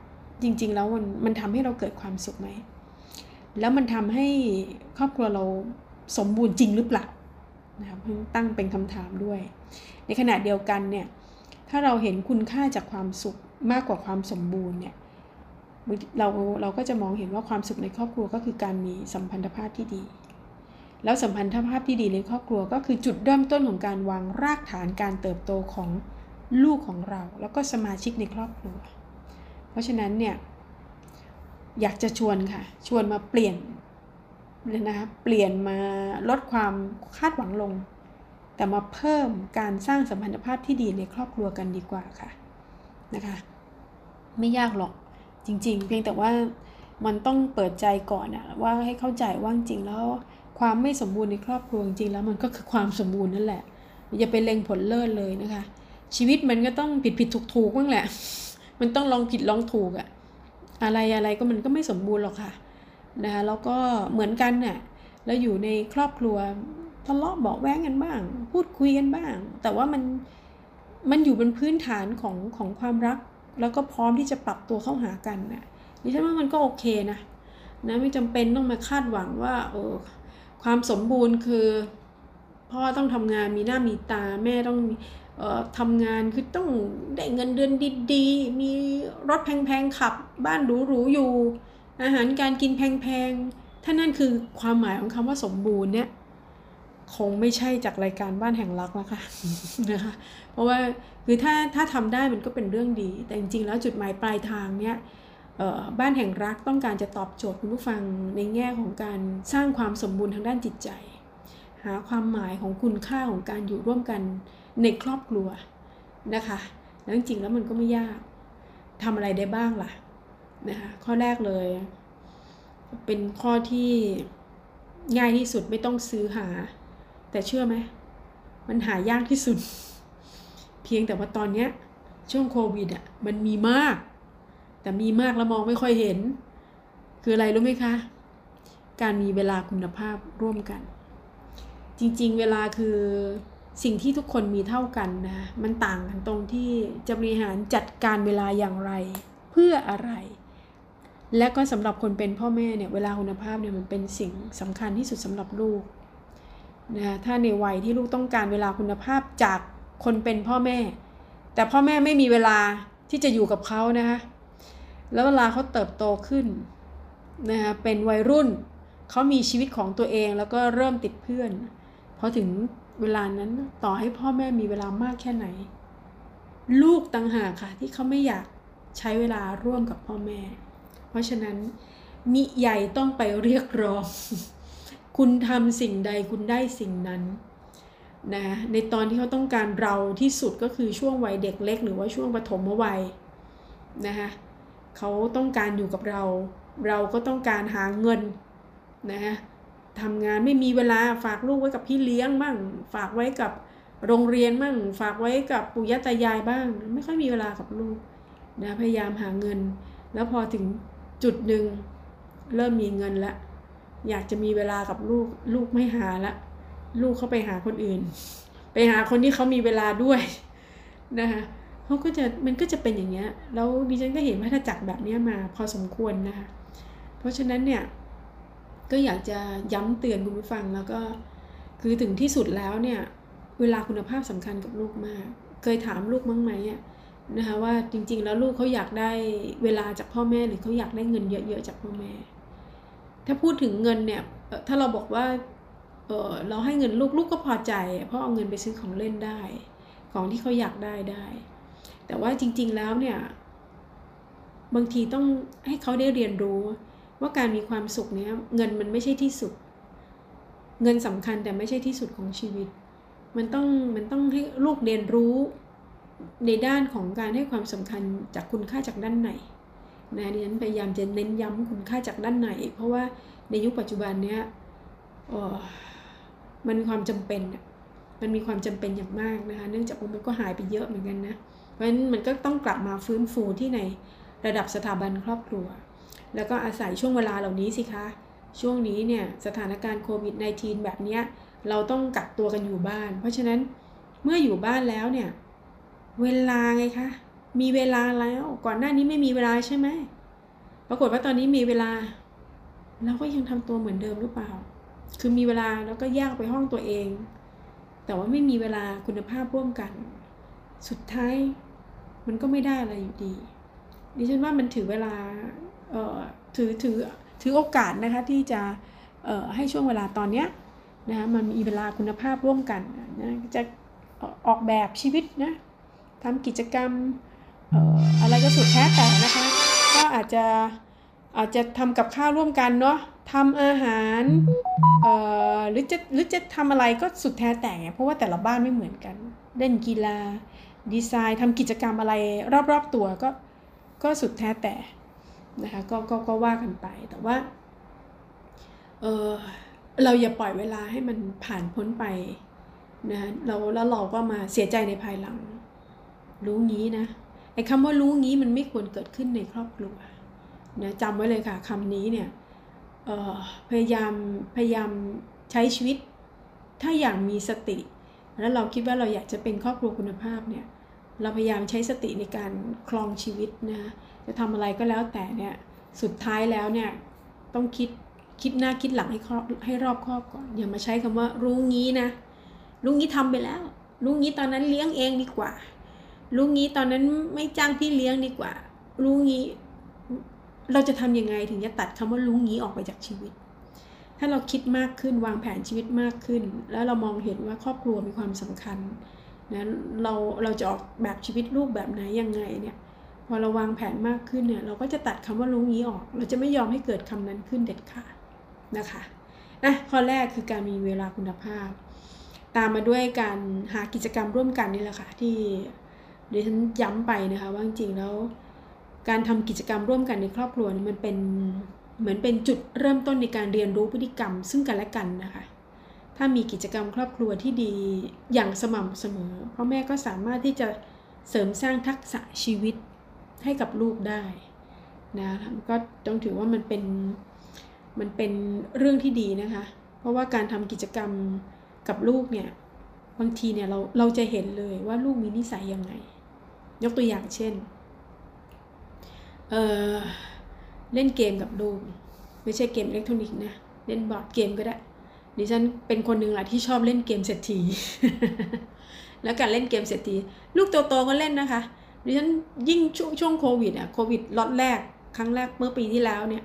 จริง ๆ แล้วมันมันทำให้เราเกิดความสุขไหม แล้วมันทำให้ครอบครัวเราสมบูรณ์จริงหรือเปล่า นะครับตั้งเป็นคำถามด้วย ในขณะเดียวกันเนี่ยถ้าเราเห็นคุณค่าจากความสุขมากกว่าความสมบูรณ์เนี่ยเราเราก็จะมองเห็นว่าความสุขในครอบครัวก็คือการมีสัมพันธภาพที่ดี แล้วสัมพันธภาพที่ดีในครอบครัวก็คือจุดเริ่มต้นของการวางรากฐานการเติบโตของลูกของเรา แล้วก็สมาชิกในครอบครัว เพราะฉะนั้นเนี่ยอยากจะชวนค่ะ ชวนมาเปลี่ยน เลยนะคะเปลี่ยนมาลดความคาดหวังลง แต่มาเพิ่มการสร้างสัมพันธภาพที่ดีในครอบครัวกันดีกว่าค่ะนะคะ ไม่ยากหรอกจริง ๆ เพียงแต่ว่ามันต้องเปิดใจก่อนอะว่าให้เข้าใจว่าจริงแล้วความไม่สมบูรณ์ในครอบครัวจริงแล้วมันก็คือความสมบูรณ์นั่นแหละอย่าไปเล็งผลเลิศเลยนะคะ ชีวิตมันก็ต้องผิดผิดถูกถูกบ้างแหละ มันต้องลองผิดลองถูกอะอะไรอะไรก็มันก็ไม่สมบูรณ์หรอกค่ะ นะคะแล้วก็เหมือนกันเนี่ยแล้วอยู่ในครอบครัวทะเลาะเบาแว้งกันบ้าง พูดคุยกันบ้าง แต่ว่ามันมันอยู่บนพื้นฐานของของความรัก แล้วก็พร้อมที่จะปรับตัวเข้าหากันนะดิฉันว่ามันก็โอเคนะนะไม่จำเป็นต้องมาคาดหวังว่าเออความสมบูรณ์คือพ่อต้องทำงานมีหน้ามีตาแม่ต้องออทำงานคือต้องได้เงินเดือนดีๆ มีรถแพงๆขับ บ้านหรูๆอยู่ อาหารการกินแพงๆ ถ้านั่นคือความหมายของคำว่าสมบูรณ์เนี่ยคงไม่ใช่จากรายการบ้านแห่งรักแล้วค่ะนะคะเพราะว่าคือถ้าถ้าทำได้มันก็เป็นเรื่องดี แต่จริงๆแล้วจุดหมายปลายทางเนี่ยบ้านแห่งรักต้องการจะตอบโจทย์คุณผู้ฟังในแง่ของการสร้างความสมบูรณ์ทางด้านจิตใจ หาความหมายของคุณค่าของการอยู่ร่วมกันในครอบครัวนะคะแล้วจริงๆแล้วมันก็ไม่ยากทำอะไรได้บ้างล่ะ นะคะข้อแรกเลย เป็นข้อที่ง่ายที่สุดไม่ต้องซื้อหา แต่เชื่อไหมมันหายากที่สุด เพียงแต่ว่าตอนเนี้ยช่วงโควิดอะมันมีมาก แต่มีมากแล้วมองไม่ค่อยเห็น คืออะไรรู้ไหมคะ การมีเวลาคุณภาพร่วมกัน จริงๆ เวลาคือสิ่งที่ทุกคนมีเท่ากันนะมันต่างกันตรงที่จะบริหารจัดการเวลาอย่างไร เพื่ออะไร และก็สำหรับคนเป็นพ่อแม่เนี่ย เวลาคุณภาพเนี่ยมันเป็นสิ่งสำคัญที่สุดสำหรับลูกนะถ้าในวัยที่ลูกต้องการเวลาคุณภาพจากคนเป็นพ่อแม่ แต่พ่อแม่ไม่มีเวลาที่จะอยู่กับเขานะคะแล้วเวลาเขาเติบโตขึ้นนะคะเป็นวัยรุ่นเขามีชีวิตของตัวเองแล้วก็เริ่มติดเพื่อนพอถึงเวลานั้นต่อให้พ่อแม่มีเวลามากแค่ไหน ลูกต่างหากค่ะที่เขาไม่อยากใช้เวลาร่วมกับพ่อแม่ ราะฉะนั้นมิใหญ่ต้องไปเรียกร้อง คุณทำสิ่งใดคุณได้สิ่งนั้นนะในตอนที่เขาต้องการเราที่สุดก็คือช่วงวัยเด็กเล็ก หรือว่าช่วงปฐมวัยนะคะเขาต้องการอยู่กับเรา เราก็ต้องการหาเงินนะทำงานไม่มีเวลาฝากลูกไว้กับพี่เลี้ยงบ้าง ฝากไว้กับโรงเรียนบ้างฝากไว้กับปู่ย่าตายายบ้าง ไม่ค่อยมีเวลากับลูกนะพยายามหาเงิน แล้วพอถึง จุดหนึ่งเริ่มมีเงินละ อยากจะมีเวลากับลูก ลูกไม่หาละ ลูกเขาไปหาคนอื่น ไปหาคนที่เขามีเวลาด้วยนะคะเขาก็จะมันก็จะเป็นอย่างเงี้ยแล้วดิฉันก็เห็นวัฏจักรแบบนี้มาพอสมควรนะคะ เพราะฉะนั้นเนี่ยก็อยากจะย้ำเตือนคุณผู้ฟังแล้วก็คือถึงที่สุดแล้วเนี่ย เวลาคุณภาพสำคัญกับลูกมาก เคยถามลูกมั้งไหมอะ นะคะว่าจริง ๆ แล้วลูกเขาอยากได้เวลาจากพ่อแม่หรือเขาอยากได้เงินเยอะๆจากพ่อแม่ ถ้าพูดถึงเงินเนี่ยถ้าเราบอกว่าเออเราให้เงินลูกลูกก็พอใจ เพราะเอาเงินไปซื้อของเล่นได้ ของที่เขาอยากได้ได้ แต่ว่าจริง ๆแล้วเนี่ยบางทีต้องให้เขาได้เรียนรู้ว่าการมีความสุขเนี้ยเงินมันไม่ใช่ที่สุด เงินสำคัญแต่ไม่ใช่ที่สุดของชีวิต มันต้องมันต้องให้ลูกเรียนรู้ ในด้านของการให้ความสำคัญจากคุณค่าจากด้านในนะดิฉันพยายามจะเน้นย้ำคุณค่าจากด้านในเพราะว่าในยุคปัจจุบันเนี้ยมันมีความจำเป็นมันมีความจำเป็นอย่างมากนะคะ เนื่องจากมันก็หายไปเยอะเหมือนกันนะ เพราะฉะนั้นมันก็ต้องกลับมาฟื้นฟูที่ในระดับสถาบันครอบครัว แล้วก็อาศัยช่วงเวลาเหล่านี้สิคะ ช่วงนี้เนี่ยสถานการณ์โควิด -19 แบบนี้เราต้องกักตัวกันอยู่บ้าน เพราะฉะนั้นเมื่ออยู่บ้านแล้วเนี่ย เวลาไงคะ มีเวลาแล้ว ก่อนหน้านี้ไม่มีเวลาใช่ไหม ปรากฏว่าตอนนี้มีเวลา เราก็ยังทำตัวเหมือนเดิมหรือเปล่า คือมีเวลาแล้วก็แยกไปห้องตัวเอง แต่ว่าไม่มีเวลาคุณภาพร่วมกัน สุดท้ายมันก็ไม่ได้อะไรอยู่ดี ดิฉันว่ามันถือเวลา เอ่อ ถือ ถือ ถือโอกาสนะคะที่จะ เอ่อ ให้ช่วงเวลาตอนเนี้ยนะคะมันมีเวลาคุณภาพร่วมกันนะ จะออกแบบชีวิตนะ ทำกิจกรรมอะไรก็สุดแท้แต่นะคะ ก็อาจจะอาจจะทำกับข้าวร่วมกันเนาะทำอาหารหรือจะหรือจะทำอะไรก็สุดแท้แต่เพราะว่าแต่ละบ้านไม่เหมือนกัน เล่นกีฬา ดีไซน์ทำกิจกรรมอะไรรอบๆตัวก็ก็สุดแท้แต่นะคะก็ก็ก็ว่ากันไปแต่ว่าเออเราอย่าปล่อยเวลาให้มันผ่านพ้นไปนะเราแล้วเราก็มาเสียใจในภายหลัง รู้งี้นะไอ้คำว่ารู้งี้มันไม่ควรเกิดขึ้นในครอบครัวนะจำไว้เลยค่ะคำนี้เนี่ยพยายามพยายามใช้ชีวิต ถ้าอย่างมีสติ แล้วเราคิดว่าเราอยากจะเป็นครอบครัวคุณภาพเนี่ยเราพยายามใช้สติในการคลองชีวิตนะจะทำอะไรก็แล้วแต่เนี่ยสุดท้ายแล้วเนี่ยต้องคิดคิดหน้าคิดหลังให้ให้รอบครอบก่อน อย่ามาใช้คำว่ารู้งี้นะรู้งี้ทำไปแล้วรู้งี้ตอนนั้นเลี้ยงเองดีกว่า รู้งี้ตอนนั้นไม่จ้างพี่เลี้ยงดีกว่า รู้งี้ เราจะทำยังไงถึงจะตัดคำว่ารู้งี้ออกไปจากชีวิต ถ้าเราคิดมากขึ้นวางแผนชีวิตมากขึ้น แล้วเรามองเห็นว่าครอบครัวมีความสำคัญนะเราเราจะออกแบบชีวิตลูกแบบไหนยังไงเนี่ยพอเราวางแผนมากขึ้นเนี่ยเราก็จะตัดคำว่ารู้งี้ออก เราจะไม่ยอมให้เกิดคำนั้นขึ้นเด็ดขาดนะคะนะข้อแรกคือการมีเวลาคุณภาพ ตามมาด้วยการหากิจกรรมร่วมกันนี่แหละค่ะที่ ดิฉันย้ำไปนะคะว่าจริงแล้ว การทำกิจกรรมร่วมกันในครอบครัวมันเป็นเหมือนเป็นจุดเริ่มต้นในการเรียนรู้พฤติกรรม ซึ่งกันและกันนะคะ ถ้ามีกิจกรรมครอบครัวที่ดีอย่างสม่ำเสมอพ่อแม่ก็สามารถที่จะเสริมสร้างทักษะชีวิตให้กับลูกได้นะก็ต้องถือว่ามันเป็นมันเป็นเรื่องที่ดีนะคะ เพราะว่าการทำกิจกรรมกับลูกเนี่ยบางทีเนี่ยเราเราจะเห็นเลยว่าลูกมีนิสัยยังไง ยกตัวอย่างเช่นเเล่นเกมกับลูกไม่ใช่เกมอิเล็กทรอนิกส์นะ เล่นบอร์ดเกมก็ได้ดิฉันเป็นคนหนึ่งแหละที่ชอบเล่นเกมเศรษฐี แล้วการเล่นเกมเศรษฐี ลูกโตๆก็เล่นนะคะ ดิฉันยิ่งช่วงช่วงโควิดอะโควิดล็อตแรก ครั้งแรกเมื่อปีที่แล้วเนี่ย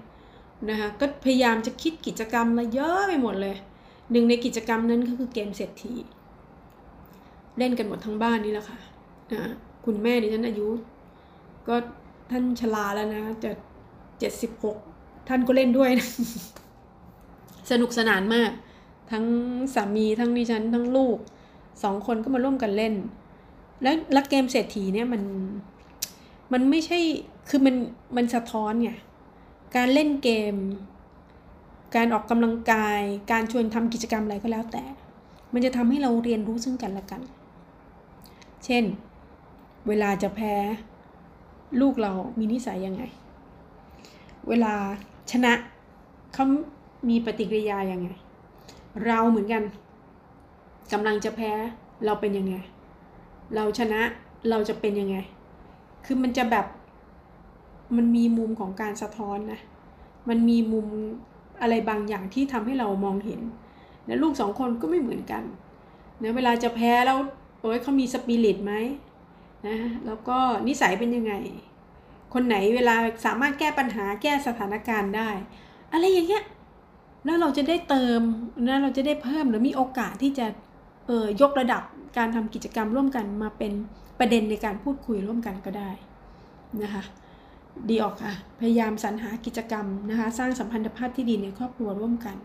นะคะก็พยายามจะคิดกิจกรรมมาเยอะไปหมดเลย หนึ่งในกิจกรรมนั้นก็คือเกมเศรษฐี เล่นกันหมดทั้งบ้านนี่แหละค่ะนะ คุณแม่ดิฉันอายุ ก็ท่านชราแล้วนะจะเจ็ดสิบหกท่านก็เล่นด้วยนะสนุกสนานมาก ทั้งสามีทั้งดิฉันทั้งลูกสองคนก็มาร่วมกันเล่น แล้วล้วเกมเศรษฐีเนี่ยมันมันไม่ใช่คือมันมันสะท้อนไงการเล่นเกม การออกกำลังกาย การชวนทำกิจกรรมอะไรก็แล้วแต่ มันจะทำให้เราเรียนรู้ซึ่งกันและกัน เช่น เวลาจะแพ้ ลูกเรามีนิสัยยังไง เวลาชนะเขามีปฏิกิริยายังไง เราเหมือนกันกำลังจะแพ้เราเป็นยังไง เราชนะเราจะเป็นยังไง คือมันจะแบบมันมีมุมของการสะท้อนนะ มันมีมุมอะไรบางอย่างที่ทำให้เรามองเห็นนะลูกสองคนก็ไม่เหมือนกันนะเวลาจะแพ้แล้วโอ้ยเขามีสปิริตไหม นะแล้วก็นิสัยเป็นยังไง คนไหนเวลาสามารถแก้ปัญหาแก้สถานการณ์ได้ อะไรอย่างเงี้ยแล้วเราจะได้เติมนะเราจะได้เพิ่มหรือมีโอกาสที่จะเออยกระดับการทำกิจกรรมร่วมกันมาเป็นประเด็นในการพูดคุยร่วมกันก็ได้นะคะดีออกค่ะ พยายามสรรหากิจกรรมนะคะสร้างสัมพันธภาพที่ดีในครอบครัวร่วมกัน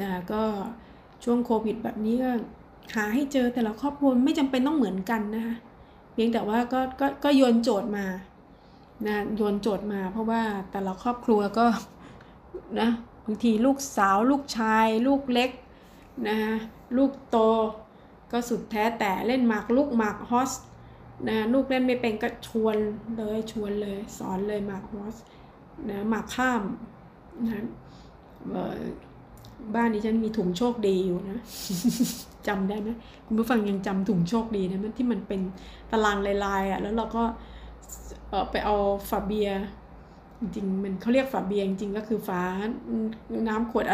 นะคะก็ช่วงโควิดแบบนี้ก็หาให้เจอแต่ละครอบครัวไม่จำเป็นต้องเหมือนกันนะคะ เพียงแต่ว่าก็ก็ก็โยนโจทย์มานะโยนโจทย์มา เพราะว่าแต่ละครอบครัวก็นะบางทีลูกสาวลูกชาย ลูกเล็กนะคะลูกโตก็สุดแท้แต่เล่นหมากลูกหมากฮอสนะลูกเล่นไม่เป็นก็ชวนเลยชวนเลยสอนเลยหมากฮอสนะหมากข้ามนะบ้านนี้ฉันมีถุงโชคดีอยู่นะ จำได้ไหมคุณผู้ฟังยังจำถุงโชคดีนะมันที่มันเป็นตารางลายๆอะแล้วเราก็ไปเอาฝาเบียร์จริงมันเขาเรียกฝาเบียร์จริงก็คือฝาน้ำขวด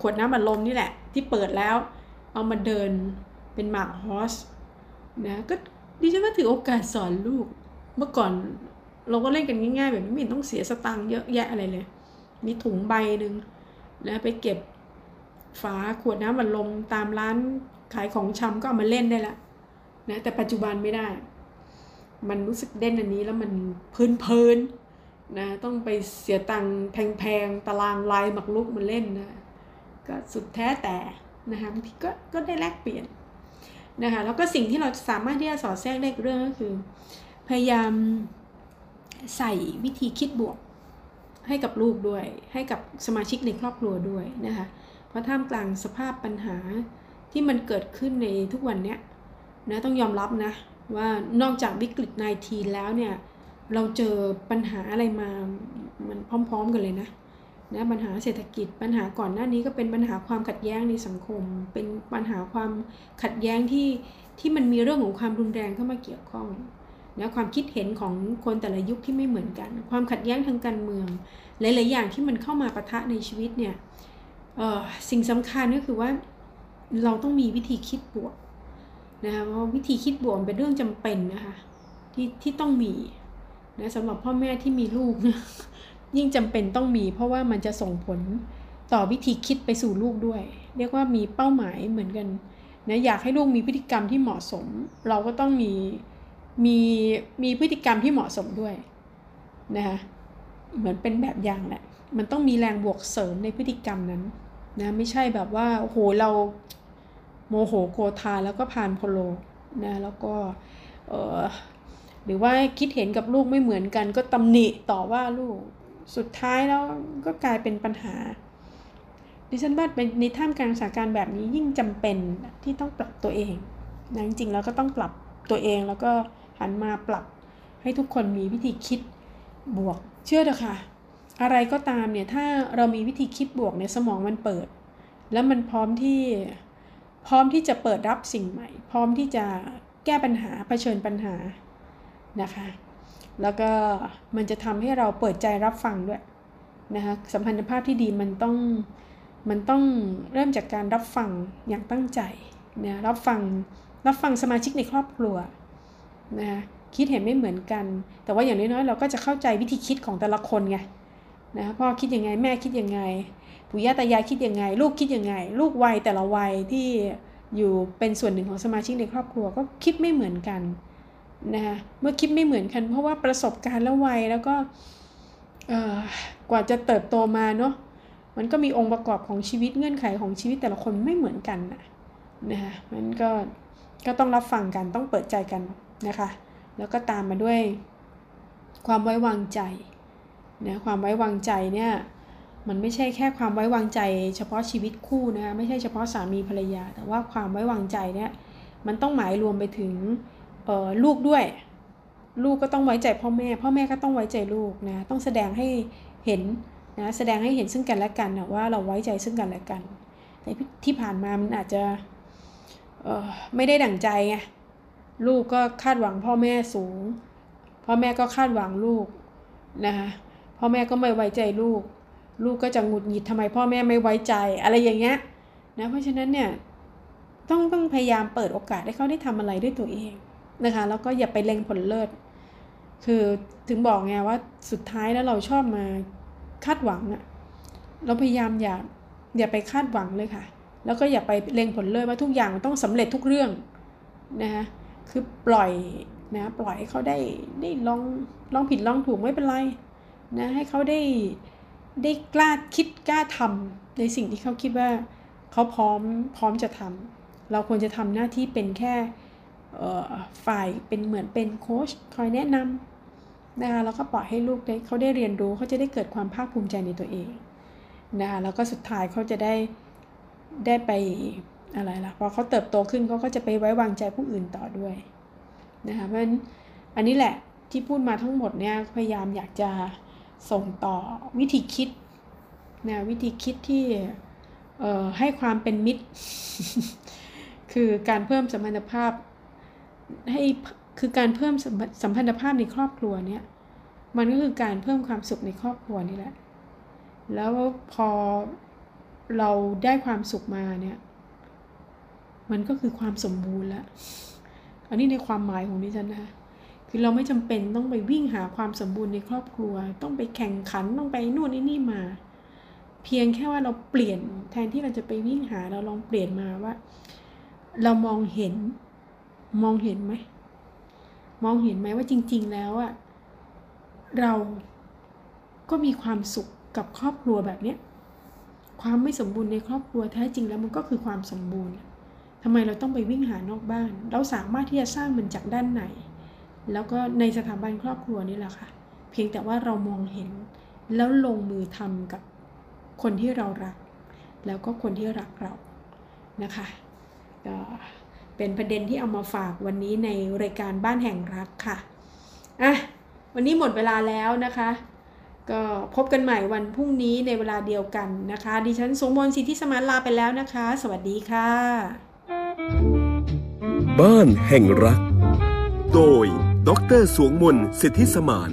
ขวดน้ำอัดลมนี่แหละ ที่เปิดแล้ว เอามาเดินเป็นหมากฮอสนะก็ดิฉันก็ถือโอกาสสอนลูก เมื่อก่อนเราก็เล่นกันง่ายๆ แบบไม่ต้องเสียสตังค์เยอะแยะอะไรเลย มีถุงใบหนึ่งนะไปเก็บ ฝาขวดน้ำอัดลมตามร้านขายของชำก็เอามาเล่นได้ละนะแต่ปัจจุบันไม่ได้ มันรู้สึกเด่นอันนี้แล้วมันพื้นเพลินนะต้องไปเสียตังค์แพงๆตารางลายหมักลุกมาเล่นนะก็สุดแท้แต่นะคะบางทีก็ก็ได้แลกเปลี่ยนนะคะแล้วก็สิ่งที่เราสามารถที่จะสอดแทรกได้เรื่องก็คือ พยายามใส่วิธีคิดบวกให้กับลูกด้วย ให้กับสมาชิกในครอบครัวด้วยนะคะ ราะท่ามกลางสภาพปัญหาที่มันเกิดขึ้นในทุกวันเนี้ยนะต้องยอมรับนะ ว่านอกจากวิกฤต -19 แล้วเนี่ย เราเจอปัญหาอะไรมามันพร้อม ๆ กันเลยนะนะปัญหาเศรษฐกิจปัญหาก่อนหน้านี้ก็เป็นปัญหาความขัดแย้งในสังคม เป็นปัญหาความขัดแย้งที่ที่มันมีเรื่องของความรุนแรงเข้ามาเกี่ยวข้องนะความคิดเห็นของคนแต่ละยุคที่ไม่เหมือนกัน ความขัดแย้งทางการเมือง หลาย ๆ อย่างที่มันเข้ามาปะทะในชีวิตเนี่ย สิ่งสำคัญก็คือว่าเราต้องมีวิธีคิดบวกนะคะเพราะวิธีคิดบวกเป็นเรื่องจำเป็นนะคะที่ที่ต้องมีนะสำหรับพ่อแม่ที่มีลูกนะยิ่งจำเป็นต้องมี เพราะว่ามันจะส่งผลต่อวิธีคิดไปสู่ลูกด้วย เรียกว่ามีเป้าหมายเหมือนกันนะอยากให้ลูกมีพฤติกรรมที่เหมาะสม เราก็ต้องมีมีมีพฤติกรรมที่เหมาะสมด้วยนะคะเหมือนเป็นแบบอย่างแหละ มันต้องมีแรงบวกเสริมในพฤติกรรมนั้น นะไม่ใช่แบบว่าโอ้โหเราโมโหโกธาแล้วก็ผ่านโพโลนะแล้วก็เออหรือว่าคิดเห็นกับลูกไม่เหมือนกัน ก็ตำหนิต่อว่าลูกสุดท้ายแล้วก็กลายเป็นปัญหา ดิฉันว่าเป็นในท่ามกลางสถานการณ์แบบนี้ยิ่งจำเป็นที่ต้องปรับตัวเองนะจริงๆแล้วก็ต้องปรับตัวเองแล้วก็หันมาปรับให้ทุกคนมีวิธีคิดบวก เชื่อเถอะค่ะ อะไรก็ตามเนี่ยถ้าเรามีวิธีคิดบวกเนี่ยสมองมันเปิด แล้วมันพร้อมที่พร้อมที่จะเปิดรับสิ่งใหม่ พร้อมที่จะแก้ปัญหาเผชิญปัญหานะคะ แล้วก็มันจะทำให้เราเปิดใจรับฟังด้วยนะคะสัมพันธภาพที่ดีมันต้องมันต้องเริ่มจากการรับฟังอย่างตั้งใจนะรับฟังรับฟังสมาชิกในครอบครัวนะคะคิดเห็นไม่เหมือนกัน แต่ว่าอย่างน้อยๆเราก็จะเข้าใจวิธีคิดของแต่ละคนไง นะพ่อคิดยังไงแม่คิดยังไงปู่ย่าตายายคิดยังไง ลูกคิดยังไง ลูกวัยแต่ละวัยที่อยู่เป็นส่วนหนึ่งของสมาชิกในครอบครัวก็คิดไม่เหมือนกันนะคะเมื่อคิดไม่เหมือนกัน เพราะว่าประสบการณ์และวัยแล้วก็กว่าจะเติบโตมาเนาะมันก็มีองค์ประกอบของชีวิตเงื่อนไขของชีวิตแต่ละคนไม่เหมือนกันนะนะคะมันก็ก็ต้องรับฟังกันต้องเปิดใจกันนะคะ แล้วก็ตามมาด้วยความไว้วางใจ นะความไว้วางใจเนี่ยมันไม่ใช่แค่ความไว้วางใจ เฉพาะชีวิตคู่นะคะไม่ใช่เฉพาะสามีภรรยา แต่ว่าความไว้วางใจเนี่ยมันต้องหมายรวมไปถึงลูกด้วย ลูกก็ต้องไว้ใจพ่อแม่ พ่อแม่ก็ต้องไว้ใจลูกนะต้องแสดงให้เห็นนะแสดงให้เห็นซึ่งกันและกันนะว่าเราไว้ใจซึ่งกันและกัน แต่ที่ผ่านมามันอาจจะไม่ได้ดั่งใจไงลูกก็คาดหวังพ่อแม่สูง พ่อแม่ก็คาดหวังลูกนะคะ พ่อแม่ก็ไม่ไว้ใจลูก ลูกก็จะหงุดหงิดทำไมพ่อแม่ไม่ไว้ใจอะไรอย่างเงี้ยนะเพราะฉะนั้นเนี่ยต้องต้องพยายามเปิดโอกาสให้เขาได้ทำอะไรด้วยตัวเองนะคะ แล้วก็อย่าไปเล็งผลเลิศ คือถึงบอกไงว่าสุดท้ายแล้วเราชอบมาคาดหวังอะเราพยายามอย่าอย่าไปคาดหวังเลยค่ะ แล้วก็อย่าไปเล็งผลเลยว่าทุกอย่างมันต้องสำเร็จทุกเรื่องนะคะคือปล่อยนะปล่อยให้เขาได้ได้ลองลองผิดลองถูกไม่เป็นไร นะให้เขาได้ได้กล้าคิดกล้าทำในสิ่งที่เขาคิดว่าเขาพร้อมพร้อมจะทำเราควรจะทำหน้าที่เป็นแค่ฝ่ายเป็นเหมือนเป็นโค้ชคอยแนะนำนะคะแล้วก็ปล่อยให้ลูกได้เขาได้เรียนรู้เขาจะได้เกิดความภาคภูมิใจในตัวเองนะคะแล้วก็สุดท้ายเขาจะได้ได้ไปอะไรล่ะพอเขาเติบโตขึ้นเขาก็จะไปไว้วางใจผู้อื่นต่อด้วยนะคะเพราะฉะนั้นอันนี้แหละที่พูดมาทั้งหมดเนี่ยพยายามอยากจะ ส่งต่อวิธีคิดนะวิธีคิดที่ให้ความเป็นมิตร คือการเพิ่มสัมพันธภาพให้คือการเพิ่มสัมพันธภาพในครอบครัวเนี่ยมันก็คือการเพิ่มความสุขในครอบครัวนี่แหละ แล้วพอเราได้ความสุขมาเนี่ย มันก็คือความสมบูรณ์ล้วอันนี้ในความหมายของดิฉันนะคื อเราไม่จำเป็นต้องไปวิ่งหาความสมบูรณ์ในครอบครัว ต้องไปแข่งขันต้องไปนู่นนี่มา เพียงแค่ว่าเราเปลี่ยนแทนที่เราจะไปวิ่งหาเราลองเปลี่ยนมาว่า เรามองเห็นมองเห็นไหมมองเห็นไหมว่าจริง ๆ แล้วอะเราก็มีความสุขกับครอบครัวแบบเนี้ยความไม่สมบูรณ์ในครอบครัวแท้จริงแล้วมันก็คือความสมบูรณ์ทำไมเราต้องไปวิ่งหานอกบ้าน เราสามารถที่จะสร้างมันจากด้านไหน แล้วก็ในสถาบันครอบครัวนี่แหละค่ะ เพียงแต่ว่าเรามองเห็น แล้วลงมือทำกับคนที่เรารัก แล้วก็คนที่รักเรานะคะเป็นประเด็นที่เอามาฝากวันนี้ในรายการบ้านแห่งรักค่ะอะวันนี้หมดเวลาแล้วนะคะ ก็พบกันใหม่วันพรุ่งนี้ในเวลาเดียวกันนะคะ ดิฉันสมมนสิทธิสมานลาไปแล้วนะคะ สวัสดีค่ะ บ้านแห่งรัก โดย ดรสวงมนสิทธิสมาน